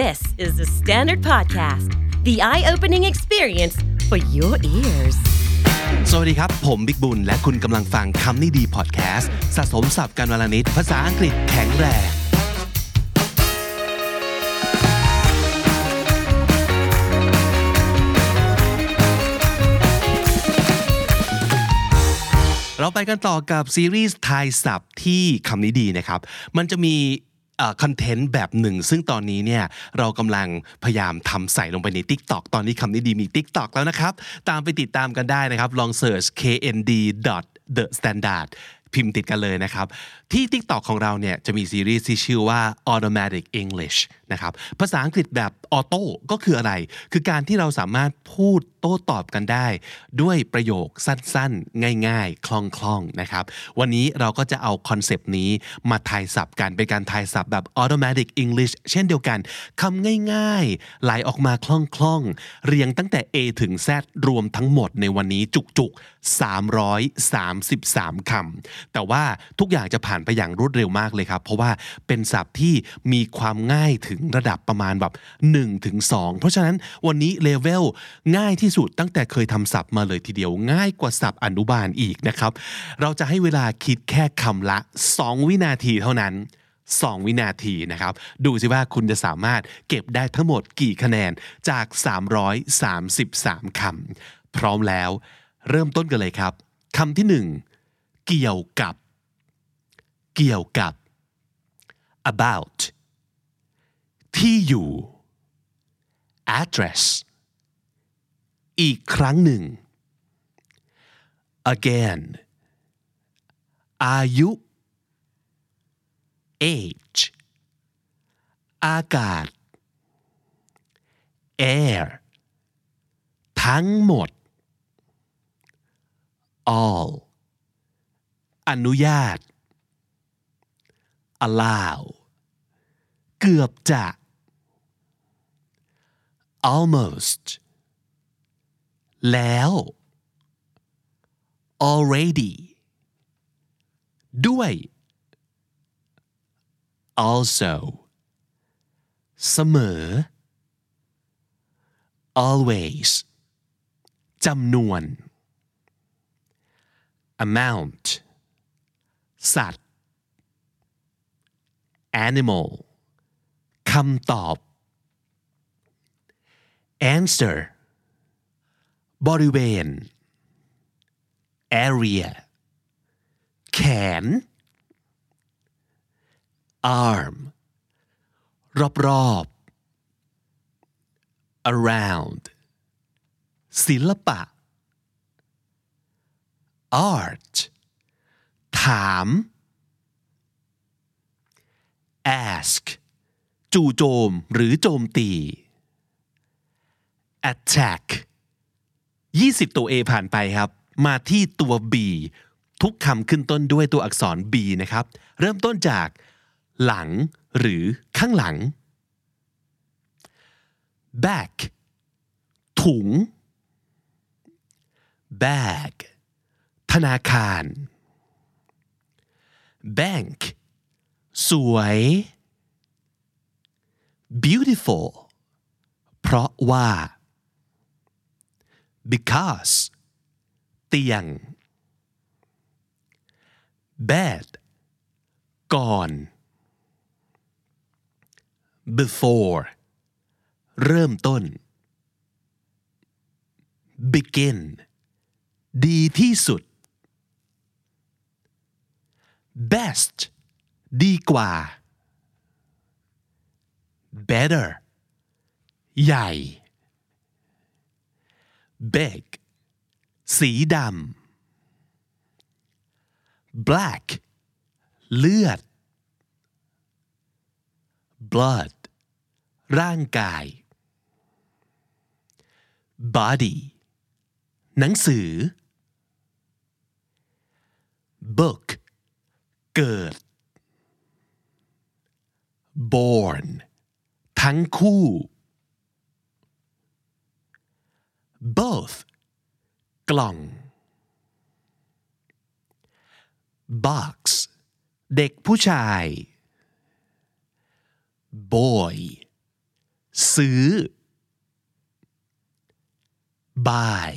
This is the Standard Podcast, the eye opening experience for your ears. สวัสดีครับ ผมบิ๊กบุญ และคุณกำลังฟังคำนี้ดีพอดแคสต์สะสมสับกันวลนิดภาษาอังกฤษแข็งแรงเราไปกันต่อกับซีรีส์ทายศัพท์ที่คำนี้ดีนะครับ มันจะมี คอนเทนต์แบบหนึ่ง ซึ่งตอนนี้เนี่ยเรากำลังพยายามทำใส่ลงไปใน TikTok ตอนนี้คำนี้ดีมี TikTok แล้วนะครับ ตามไปติดตามกันได้นะครับ ลองเ search knd the standard พิมพ์ติดกันเลยนะครับ ที่ TikTok ของเราเนี่ยจะมีซีรีส์ที่ชื่อว่า automatic English นะครับภาษาอังกฤษแบบออโต้ก็คืออะไร คือการที่เราสามารถพูด โต้ตอบกันได้ ด้วยประโยคสั้นๆ ง่ายๆ คล่องๆนะครับวันนี้เราก็จะเอาคอนเซปต์นี้มาทายศัพท์กันเป็นการทายศัพท์แบบ automatic English เช่นเดียวกันคำง่ายๆไหลออกมาคล่องๆ เรียงตั้งแต่ A ถึง Z รวมทั้งหมดในวันนี้จุกๆ 333คำแต่ว่าทุกอย่างจะผ่านไปอย่างรวดเร็วมากเลยครับ เพราะว่าเป็นศัพท์ที่มีความง่ายถึงระดับประมาณแบบ1ถึง2เพราะฉะนั้นวันนี้เลเวลง่ายที่สุดตั้งแต่เคยทำศัพท์มาเลยทีเดียวง่ายกว่าศัพท์อนุบาลอีกนะครับ เราจะให้เวลาคิดแค่คำละ 2 วินาทีเท่านั้น 2 วินาทีนะครับ ดูสิว่าคุณจะสามารถเก็บได้ทั้งหมดกี่คะแนนจาก 333 คำพร้อมแล้ว เริ่มต้นกันเลยครับคำที่ 1 เกี่ยวกับ เกี่ยวกับ about ที่อยู่ address อีกครั้งหนึ่ง again อายุ age อากาศ air ทั้งหมด all อนุญาต allow เกือบจะ almost แล้ว already ด้วย also เสมอ always จำนวน amount สัตว์ animal คำตอบ answer บริเวณ area แขน arm รอบรอบๆ around ศิลปะ art ถาม ask จู่โจมหรือโจมตี attack 20 ตัว A ผ่านไปครับ มาที่ตัว B ทุกคำขึ้นต้นด้วยตัวอักษร B นะครับ เริ่มต้นจากหลังหรือข้างหลัง back ถุง bag ธนาคาร bank สวย beautiful เพราะว่า because เตียง bed ก่อน before เริ่มต้น begin ดีที่สุด best ดีกว่า better ใหญ่ big สีดำ black เลือด blood ร่างกาย body หนังสือ book เกิด born ทั้งคู่ both กล่อง box เด็กผู้ชาย boy ซื้อ buy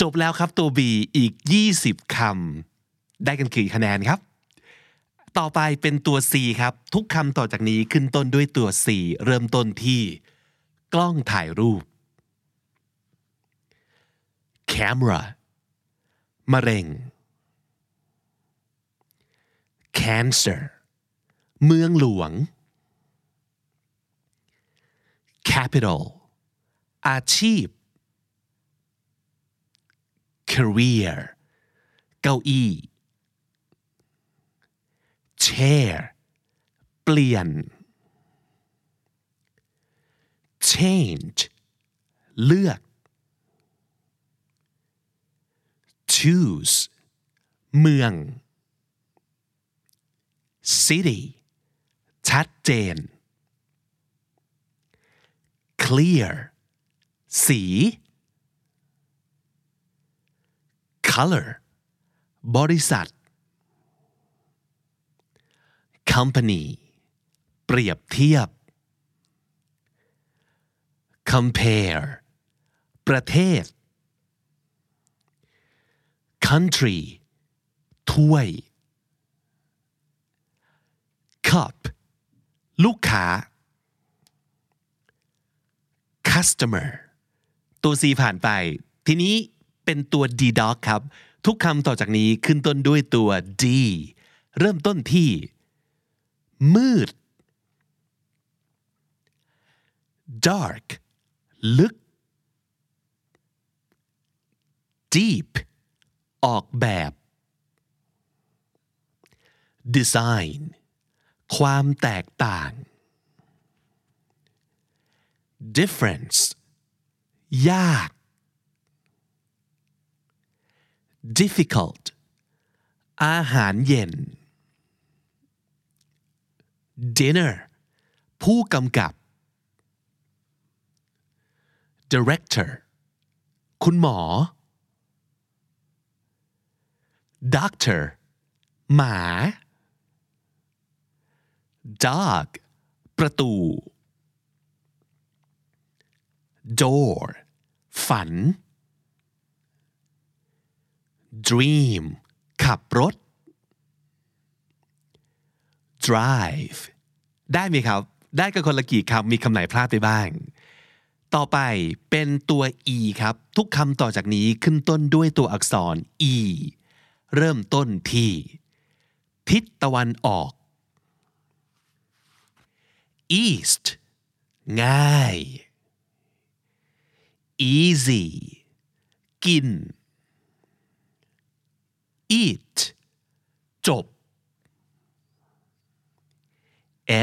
จบแล้วครับตัว B อีก 20 คำ ได้กันกี่คะแนนครับ ต่อไปเป็นตัว C ครับ ทุกคำต่อจากนี้ขึ้นต้นด้วยตัว C เริ่มต้นที่ กล้องถ่ายรูป camera มะเร็ง cancer เมืองหลวง capital อาชีพ career เก้าอี้ chair เปลี่ยน change เลือก choose เมือง city ชัดเจน clear สี color บริษัท company เปรียบเทียบ compare ประเทศ country ถ้วย cup ลูกค้า customer ตัว C ผ่านไป ทีนี้เป็นตัว D dog ครับ ทุกคำต่อจากนี้ขึ้นต้นด้วยตัว D เริ่มต้นที่ มืด dark ลึก deep ออกแบบ design ความแตกต่าง difference ยาก difficult อาหารเย็น dinner ผู้กำกับ director คุณหมอ doctor หมา dog ประตู door ฝัน dream ขับรถ drive ได้ไหมครับ ได้กันคนละกี่คำมีคำไหนพลาดไปบ้าง ต่อไปเป็นตัว e ครับ ทุกคำต่อจากนี้ขึ้นต้นด้วยตัวอักษร e เริ่มต้นที่ ทิศตะวันออก east ง่าย easy กิน eat จบ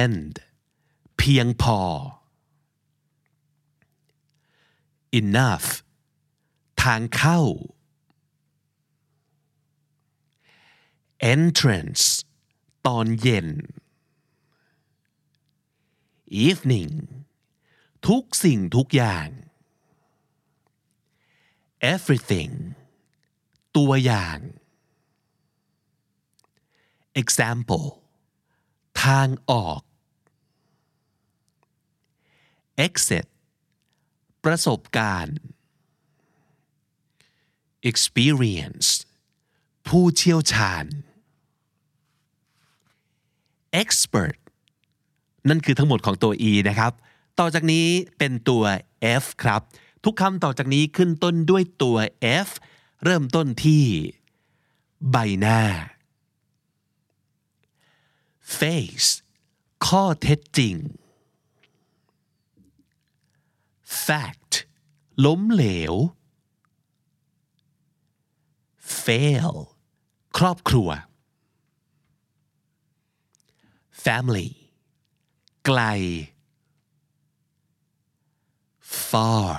end เพียงพอ enough ทางเข้า entrance ตอนเย็น evening ทุกสิ่งทุกอย่าง everything ตัวอย่าง example ทางออก exit ประสบการณ์ experience ผู้เชี่ยวชาญ expert นั่นคือทั้งหมดของตัว e นะครับ ต่อจากนี้เป็นตัว f ครับ ทุกคำต่อจากนี้ขึ้นต้นด้วยตัว f เริ่มต้นที่ใบหน้า face ข้อเท็จจริง fact ล้มเหลว fail ครอบครัว family ไกล far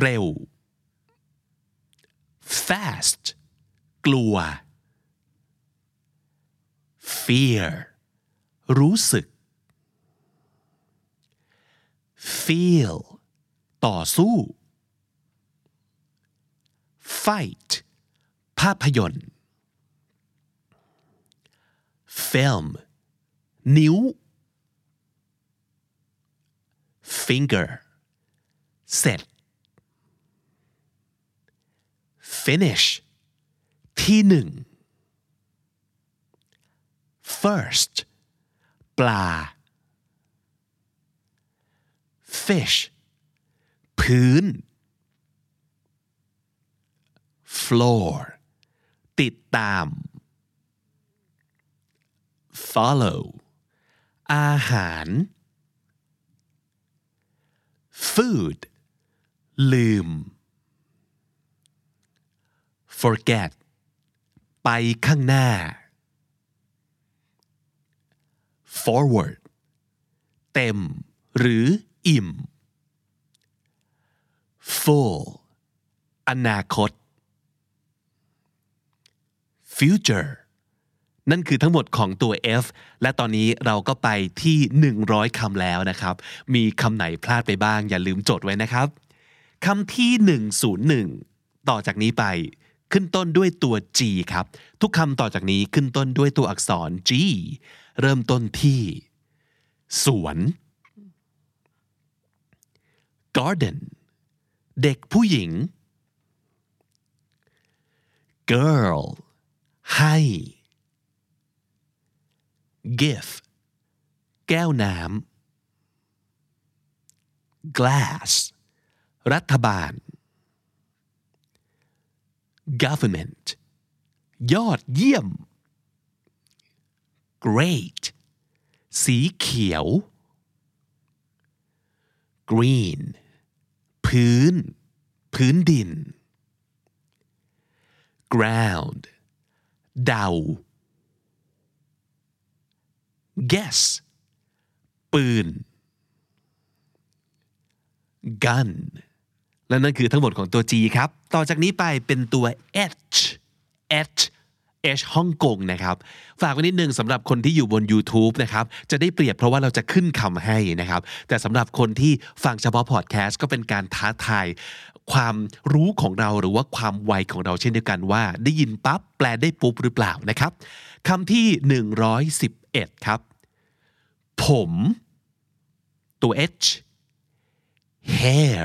เร็ว fast กลัว fear รู้สึก feel ต่อสู้ fight ภาพยนตร์ film นิ้ว finger เสร็จ finish ที่หนึ่ง first ปลา fish พื้น floor ติดตาม follow อาหาร food ลืม forget ไปข้างหน้า forward เต็มหรืออิ่ม full อนาคต future นั่นคือทั้งหมดของตัว F และตอนนี้เราก็ไปที่ 100 คำแล้วนะครับ มีคำไหนพลาดไปบ้าง อย่าลืมจดไว้นะครับคำที่ 101 ต่อจากนี้ไป ขึ้นต้นด้วยตัว G ครับ ทุกคำต่อจากนี้ขึ้นต้นด้วยตัวอักษร G เริ่มต้นที่ สวน garden เด็กผู้หญิง girl ให้ gift แก้วน้ำ glass รัฐบาล government ยอดเยี่ยม great สีเขียว green พื้น พื้นดิน ground เดา guess ปืน gun และนั่นคือทั้งหมดของตัว G ครับ ต่อจากนี้ไปเป็นตัว H H H ฮ่องกงนะครับ ฝากไว้นิดนึงสำหรับคนที่อยู่บน YouTube นะครับ จะได้เปรียบเพราะว่าเราจะขึ้นคำให้นะครับ แต่สำหรับคนที่ฟังเฉพาะพอดแคสต์ก็เป็นการท้าทายความรู้ของเราหรือว่าความไวของเราเช่นเดียวกันว่า ได้ยินปั๊บแปลได้ปุ๊บหรือเปล่านะครับคำที่ 111 ครับ ผมตัว H hair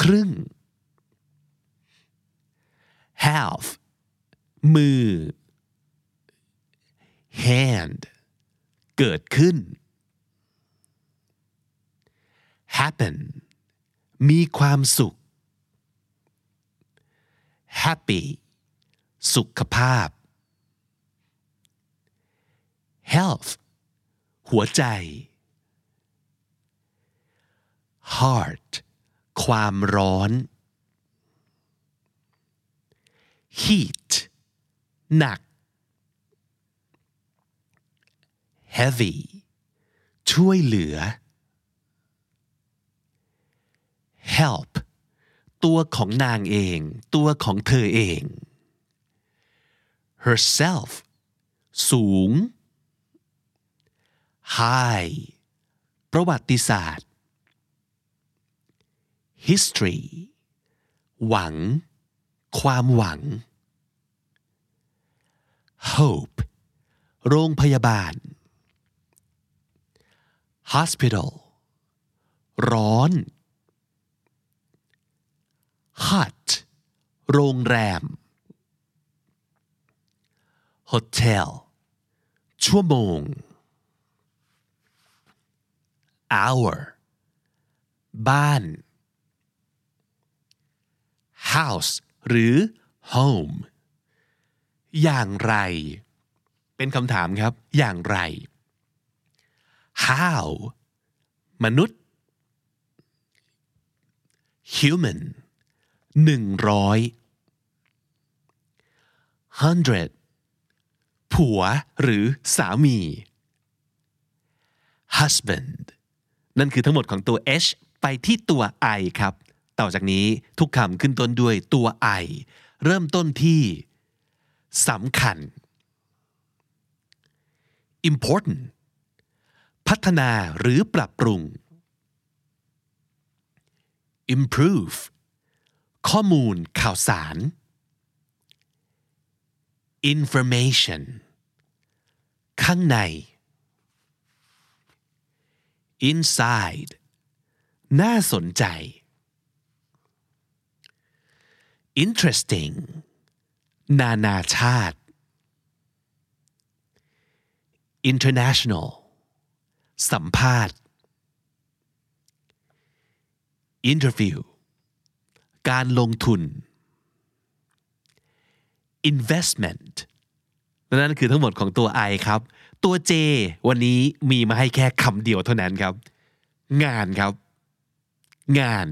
ครึ่ง half มือ hand เกิดขึ้น happen มีความสุข happy สุขภาพ health หัวใจ heart ความร้อน heat หนัก heavy ช่วยเหลือ help ตัวของนางเอง ตัวของเธอเอง herself สูง high ประวัติศาสตร์ history หวัง ความหวัง hope โรงพยาบาล hospital ร้อน hut โรงแรม hotel ชั่วโมง hour บ้าน house หรือ home อย่างไร เป็นคำถามครับ อย่างไร how มนุษย์ human หนึ่งร้อย hundred ผัวหรือสามี husband นั่นคือทั้งหมดของตัว H ไปที่ตัว I ครับ ต่อจากนี้ทุกคำขึ้นต้นด้วยตัว I เริ่มต้นที่สำคัญ important พัฒนาหรือปรับปรุง improve ข้อมูลข่าวสาร information ข้างใน inside น่าสนใจ interesting นานาชาติ international สัมภาษณ์ interview การลงทุน investment นั่นคือทั้งหมดของตัว I ครับ ตัว J วันนี้มีมาให้แค่คำเดียวเท่านั้นครับ งานครับ งาน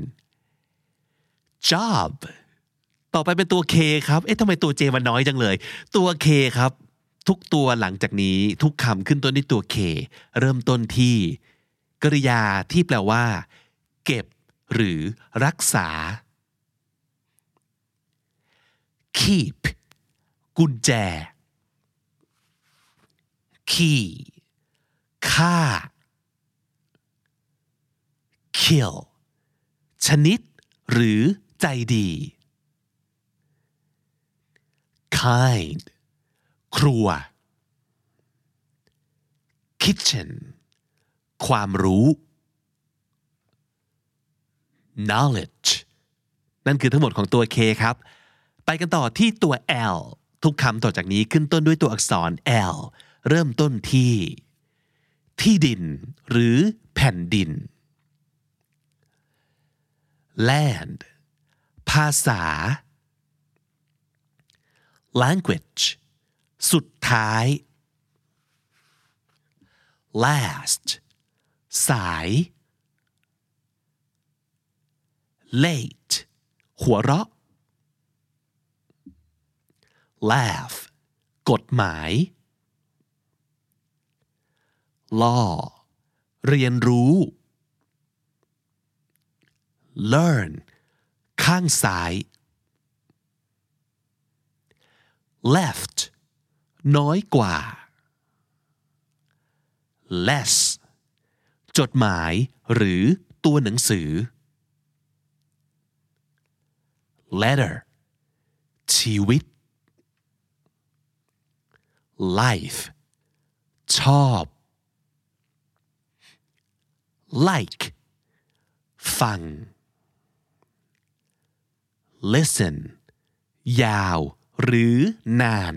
job ต่อไปเป็นตัว K ครับ เอ๊ะทำไมตัว J มันน้อยจังเลย ตัว K ครับ ทุกตัวหลังจากนี้ทุกคำขึ้นต้นด้วยตัว K เริ่มต้นที่ กริยาที่แปลว่า เก็บ หรือรักษา keep กุญแจ key ฆ่า kill ชนิด หรือใจดี kind ครัว kitchen ความรู้ knowledge นั่นคือทั้งหมดของตัว K ครับ ไปกันต่อที่ตัว L ทุกคำต่อจากนี้ขึ้นต้นด้วยตัวอักษร L เริ่มต้นที่ ที่ดิน หรือแผ่นดิน land ภาษา language สุดท้าย last สาย late หัวเราะ laugh กฎหมาย law เรียนรู้ learn ข้างซ้าย left น้อยกว่า less จดหมายหรือตัวหนังสือ letter ชีวิต life ชอบ like ฟัง listen ยาวหรือนาน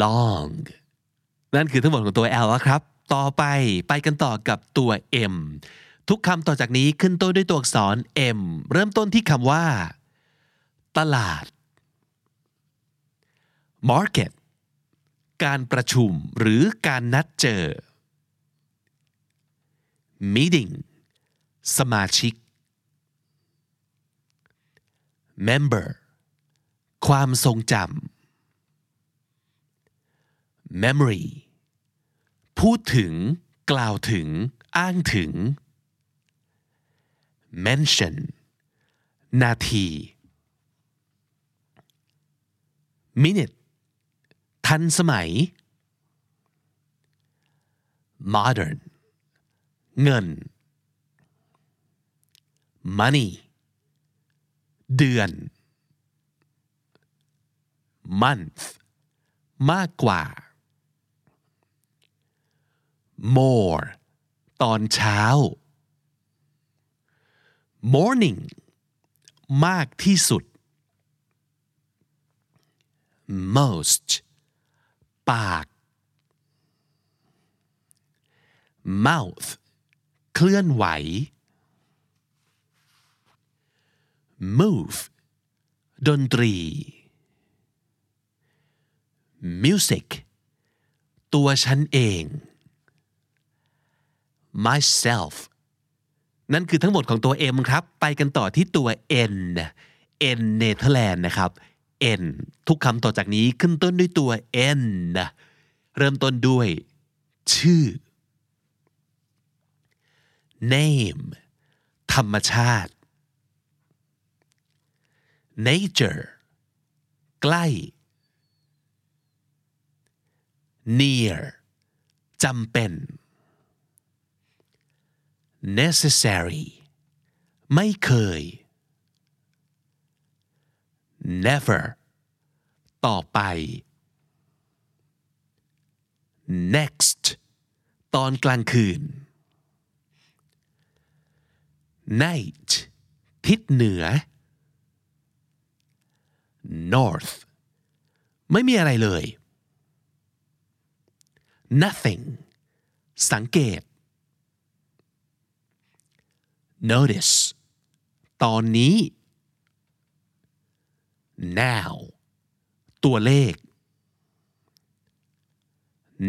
long นั่นคือทั้งหมดของตัว L แล้วครับ ต่อไปไปกันต่อกับตัว M ทุกคำต่อจากนี้ขึ้นต้นด้วยตัวอักษร M เริ่มต้นที่คำว่า ตลาด market การประชุมหรือการนัดเจอ meeting สมาชิก member ความทรงจำ memory พูดถึง กล่าวถึง อ้างถึง mention นาที minute ทันสมัย modern เงิน money เดือน month มากกว่า more ตอนเช้า morning มากที่สุด most ปาก mouth เคลื่อนไหว move ดนตรี music ตัวฉันเอง myself นั่นคือทั้งหมดของตัว M ครับ ไปกันต่อที่ตัว N N เนเธอร์แลนด์นะครับ N ทุกคำต่อจากนี้ขึ้นต้นด้วยตัว N เริ่มต้นด้วย ชื่อ name ธรรมชาติ nature ใกล้ near จำเป็น necessary ไม่เคย never ต่อไป next ตอนกลางคืน night ทิศเหนือ north ไม่มีอะไรเลย nothing สังเกต notice ตอนนี้ now ตัวเลข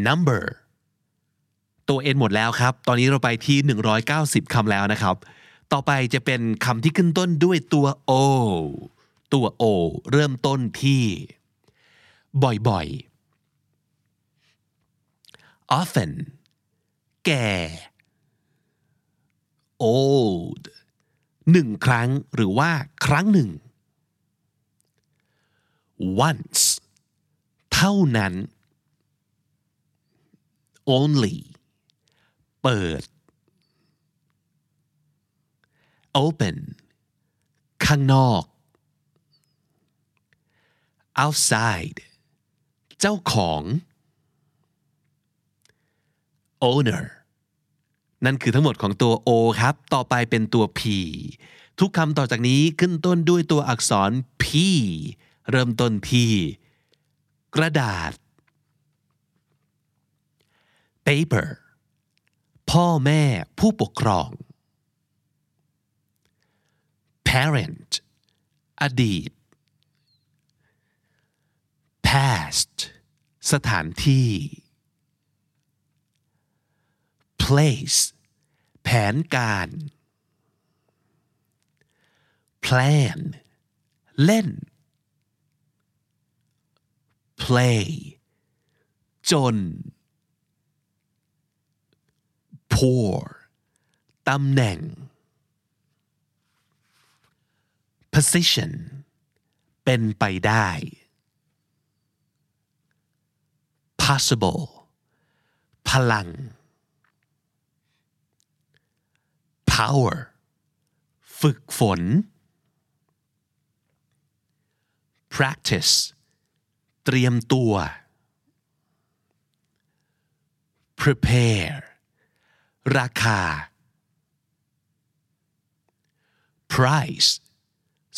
number ตัว n หมดแล้วครับ ตอนนี้เราไปที่ 190คำแล้วนะครับ ต่อไปจะเป็นคำที่ขึ้นต้นด้วยตัว o ตัว o เริ่มต้นที่ บ่อยๆ often แก่ old หนึ่งครั้งหรือว่าครั้งหนึ่ง once เท่านั้น only เปิด open ข้างนอก outside เจ้าของ owner นั่นคือทั้งหมดของตัว O ครับ ต่อไปเป็นตัว P ทุกคำต่อจากนี้ขึ้นต้นด้วยตัวอักษร P เริ่มต้นที่ กระดาษ paper พ่อแม่ผู้ปกครอง parent อดีต past สถานที่ place แผนการ plan เล่น play จน poor ตำแหน่ง position เป็นไปได้ possible พลัง power ฝึกฝน practice เตรียมตัว prepare ราคา price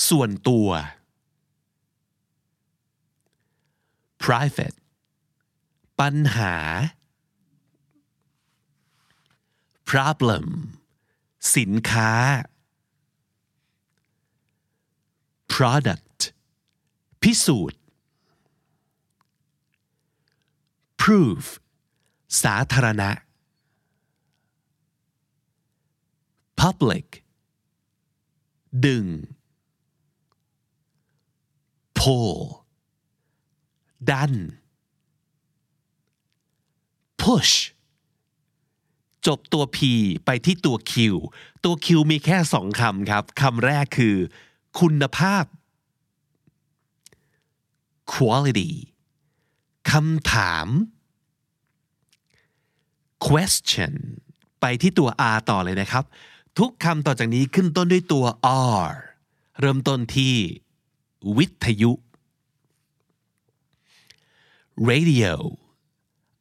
ส่วนตัว private ปัญหา problem สินค้า product พิสูจน์ proof สาธารณะ public ดึง pull ดัน push จบตัว P ไปที่ตัว Q ตัว Q มีแค่สองคำครับคำแรกคือ คุณภาพ quality คำถาม question ไปที่ตัว R ต่อเลยนะครับ ทุกคำต่อจากนี้ขึ้นต้นด้วยตัว R เริ่มต้นที่ วิทยุ radio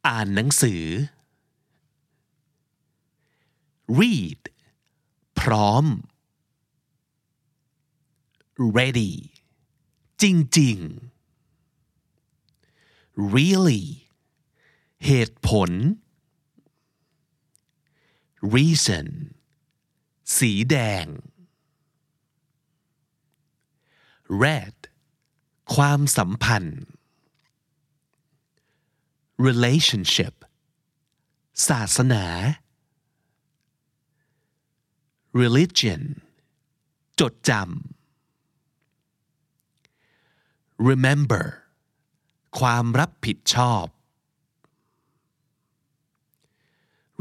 อ่านหนังสือ read พร้อม ready จริง ๆ really เหตุผล reason สีแดง red ความสัมพันธ์ relationship ศาสนา religion จดจำ remember ความรับผิดชอบ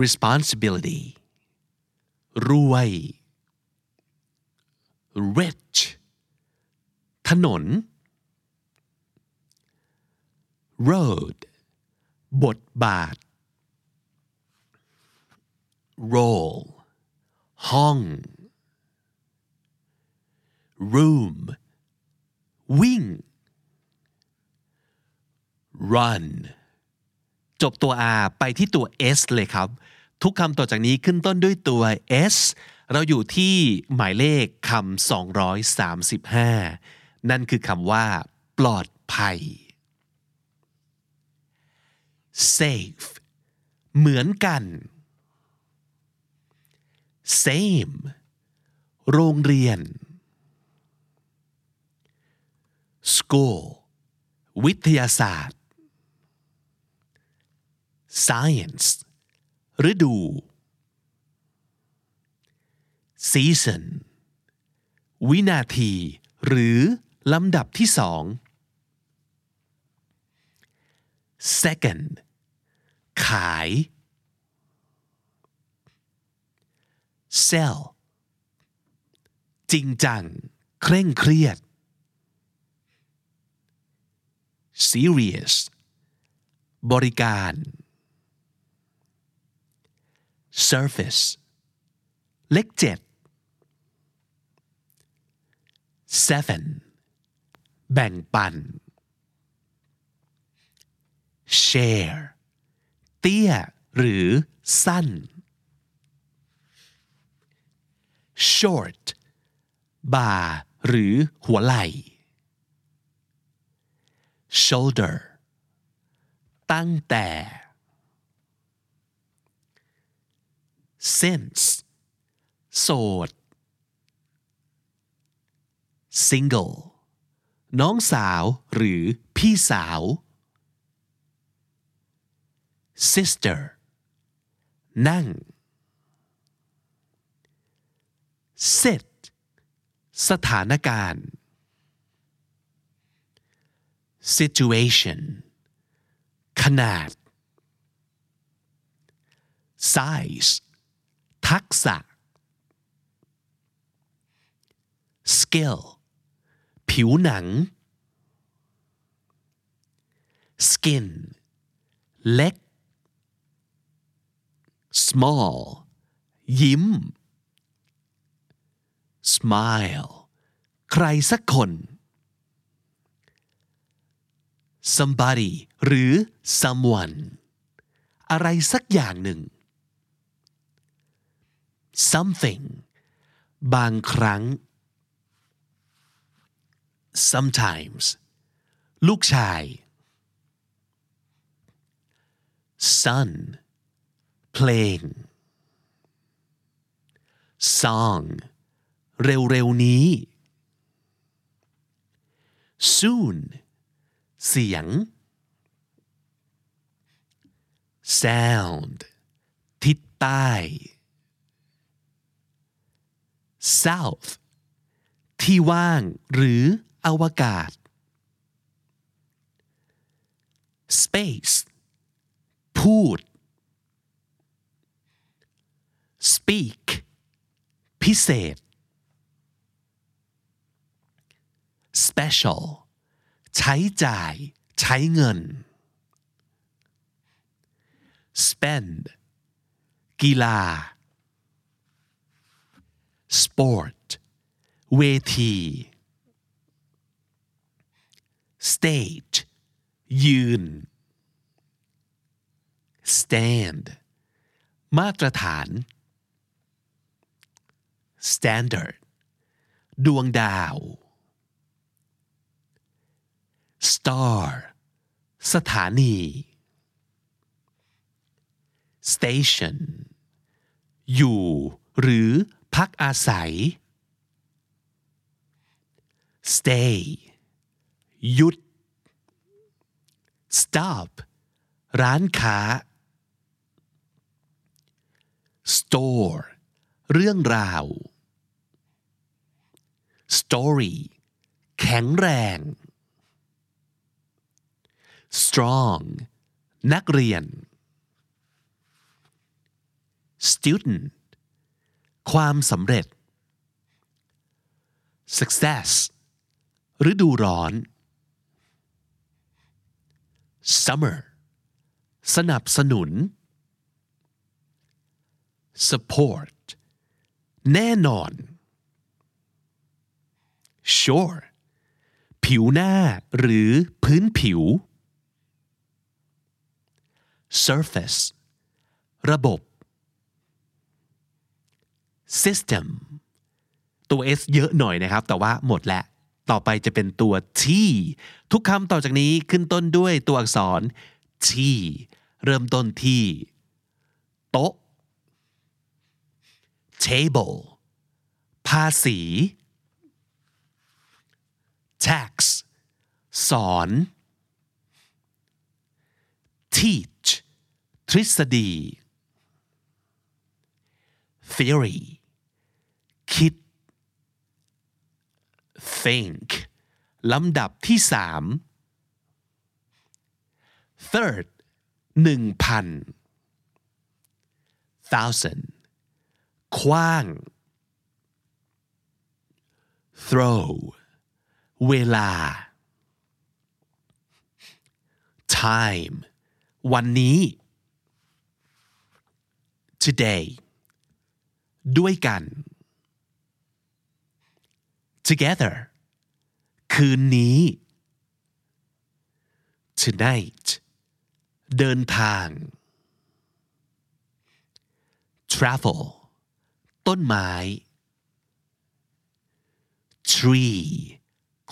responsibility รวย rich ถนน road บทบาท role ห้อง room วิ่ง run จบตัว R ไปที่ตัว S เลยครับ ทุกคำต่อจากนี้ขึ้นต้นด้วยตัว S เราอยู่ที่หมายเลขคำ235 นั่นคือคำว่า ปลอดภัย safe เหมือนกัน same โรงเรียน school วิทยาศาสตร์ science ฤดู season วินาที หรือ ลำดับที่สอง second ขาย sell จริงจัง เคร่งเครียด serious บริการ surface เลขเจ็ด seven แบ่งปัน share เตี้ยหรือสั้น short บ่าหรือหัวไหล่ shoulder ตั้งแต่ sense โสด single น้องสาวหรือพี่สาว sister นั่ง sit สถานการณ์ situation ขนาด size ทักษะ skill ผิวหนัง skin เล็ก small ยิ้ม smile ใครสักคน somebody หรือ someone อะไรสักอย่างหนึ่ง something บางครั้ง sometimes ลูกชาย son เพลง song เร็วๆนี้ soon เสียง sound ทิศใต้ south ที่ว่างหรือ อวกาศ space พูด speak พิเศษ special ใช้จ่าย ใช้เงิน spend กีฬา sport เวที stage ยืน stand มาตรฐาน standard ดวงดาว star สถานี station อยู่ หรือพักอาศัย stay หยุด stop ร้านค้า store เรื่องราว story แข็งแรง strong นักเรียน student ความสำเร็จ success ฤดูร้อน summer สนับสนุน support แน่นอน shore ผิวหน้าหรือพื้นผิว surface ระบบ system ตัว s เยอะหน่อยนะครับ แต่ว่าหมดแล้ว ต่อไปจะเป็นตัว t ทุกคำต่อจากนี้ขึ้นต้นด้วยตัวอักษร t เริ่มต้นที่โต๊ะ table ภาษี tax สอน teach ทฤษฎี theory คิด think ลำดับที่สาม third หนึ่งพัน thousand คว้าง throw เวลา time วันนี้ today ด้วยกัน together คืนนี้ tonight เดินทาง travel ต้นไม้ tree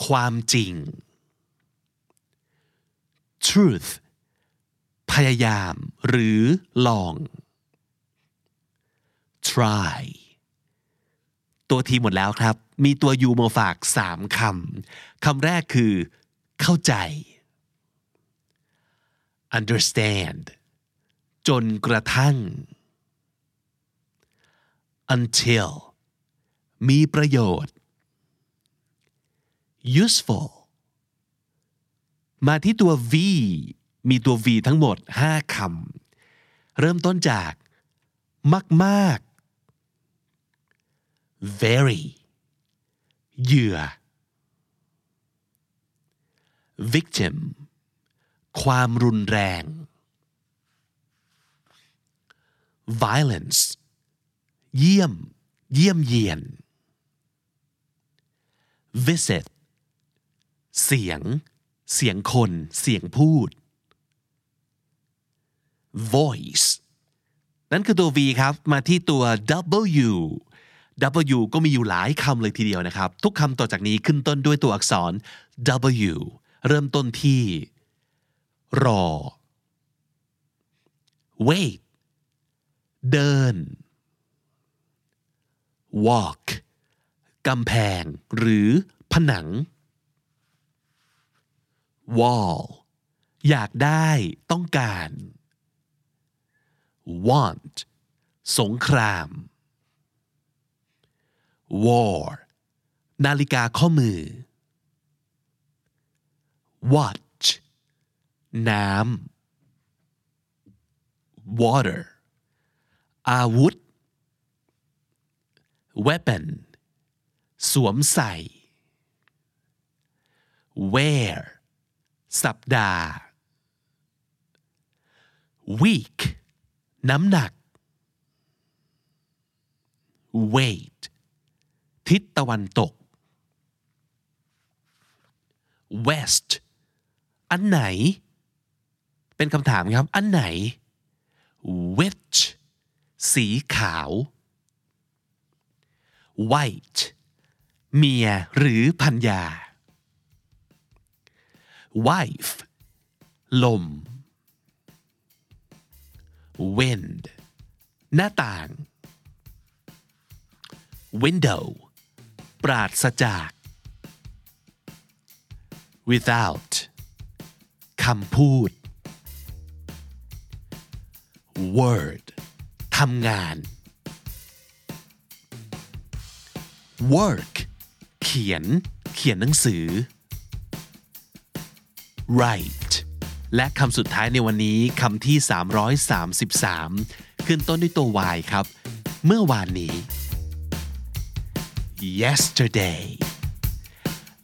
ความจริง truth พยายามหรือลอง try ตัวทีหมดแล้วครับ มีตัวยูมาฝากสามคำคำแรกคือ เข้าใจ understand จนกระทั่ง until มีประโยชน์ useful มาที่ตัว v มีตัว v ทั้งหมด 5คำ เริ่มต้นจาก มาก ๆ very เหยื่อ victim ความรุนแรง violence เยี่ยม เยี่ยมเยียน visit เสียง เสียงคน เสียงพูด voice นั่นคือตัว V ครับ มาที่ตัว W W ก็มีอยู่หลายคำเลยทีเดียวนะครับ ทุกคำต่อจากนี้ขึ้นต้นด้วยตัวอักษร W เริ่มต้นที่ รอ wait เดิน walk กำแพง หรือผนัง wall อยากได้ต้องการ want สงคราม war นาฬิกาข้อมือ watch น้ำ water อาวุธ weapon สวมใส่ wear สัปดาห์ week น้ำหนัก wait ทิศตะวันตก west อันไหน เป็นคำถามครับ อันไหน which สีขาว white เมียหรือพันยา wife ลม wind หน้าต่าง window ปราศจาก without คำพูด word ทำงาน work เขียน เขียนหนังสือ write และคำสุดท้ายในวันนี้คำที่ 333 ขึ้นต้นด้วยตัว y ครับ เมื่อวานนี้ yesterday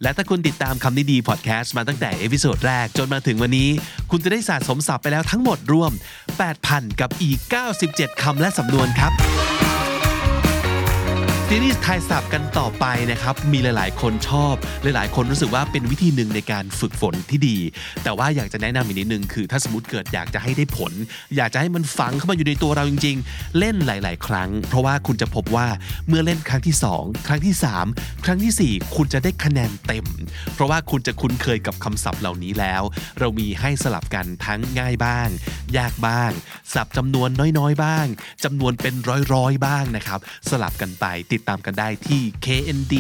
และถ้าคุณติดตามคำนี้ดีพอดแคสต์มาตั้งแต่ episode แรกจนมาถึงวันนี้ คุณจะได้สะสมศัพท์ไปแล้วทั้งหมดรวม 8,000 กับอีก 97 คำและสำนวนครับ ซีรีส์ทายศัพท์กันต่อไปนะครับ มีหลาย ๆ คนชอบ หลาย ๆ คนรู้สึกว่าเป็นวิธีหนึ่งในการฝึกฝนที่ดี แต่ว่าอยากจะแนะนำอีกนิดนึง คือ ถ้าสมมติเกิดอยากจะให้ได้ผล อยากจะให้มันฝังเข้ามาอยู่ในตัวเราจริง ๆ เล่นหลาย ๆ ครั้ง เพราะว่าคุณจะพบว่าเมื่อเล่นครั้งที่ 2 ครั้งที่ 3 ครั้งทีสี่4 คุณจะได้คะแนนเต็ม เพราะว่าคุณจะคุ้นเคยกับคำศัพท์เหล่านี้แล้ว เรามีให้สลับกันทั้งง่ายบ้าง ยากบ้าง ศัพท์จำนวนน้อย ๆ บ้างจำนวนเป็นร้อย ๆ บ้างนะครับ สลับกันไปติดตามกันได้ที่ KND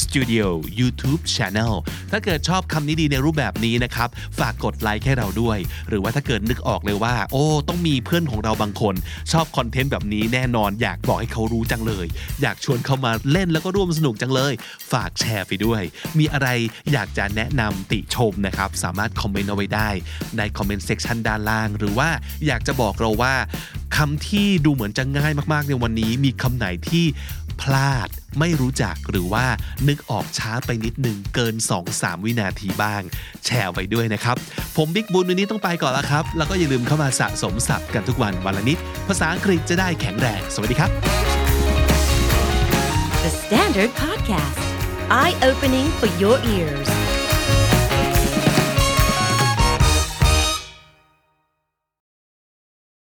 Studio YouTube Channel ถ้าเกิดชอบคำนี้ดีในรูปแบบนี้นะครับ ฝากกดไลค์ให้เราด้วย หรือว่าถ้าเกิดนึกออกเลยว่า โอ้ ต้องมีเพื่อนของเราบางคน ชอบคอนเทนต์แบบนี้แน่นอนอยากบอกให้เขารู้จังเลย อยากชวนเขามาเล่นแล้วก็ร่วมสนุกจังเลย ฝากแชร์ไปด้วย มีอะไรอยากจะแนะนำติชมนะครับ สามารถคอมเมนต์เอาไว้ได้ใน comment section ด้านล่าง หรือว่าอยากจะบอกเราว่าคำที่ดูเหมือนจะง่ายมากๆในวันนี้มีคำไหนที่ พลาด ไม่รู้จักหรือว่านึกออกช้าไปนิดนึงเกิน 2-3 วินาทีบ้าง แชร์ไว้ด้วยนะครับ ผมบิ๊กบุญวันนี้ต้องไปก่อนแล้วครับ แล้วก็อย่าลืมเข้ามาสะสมศัพท์กันทุกวันวันละนิด ภาษาอังกฤษจะได้แข็งแรง สวัสดีครับ The Standard Podcast, eye opening for your ears.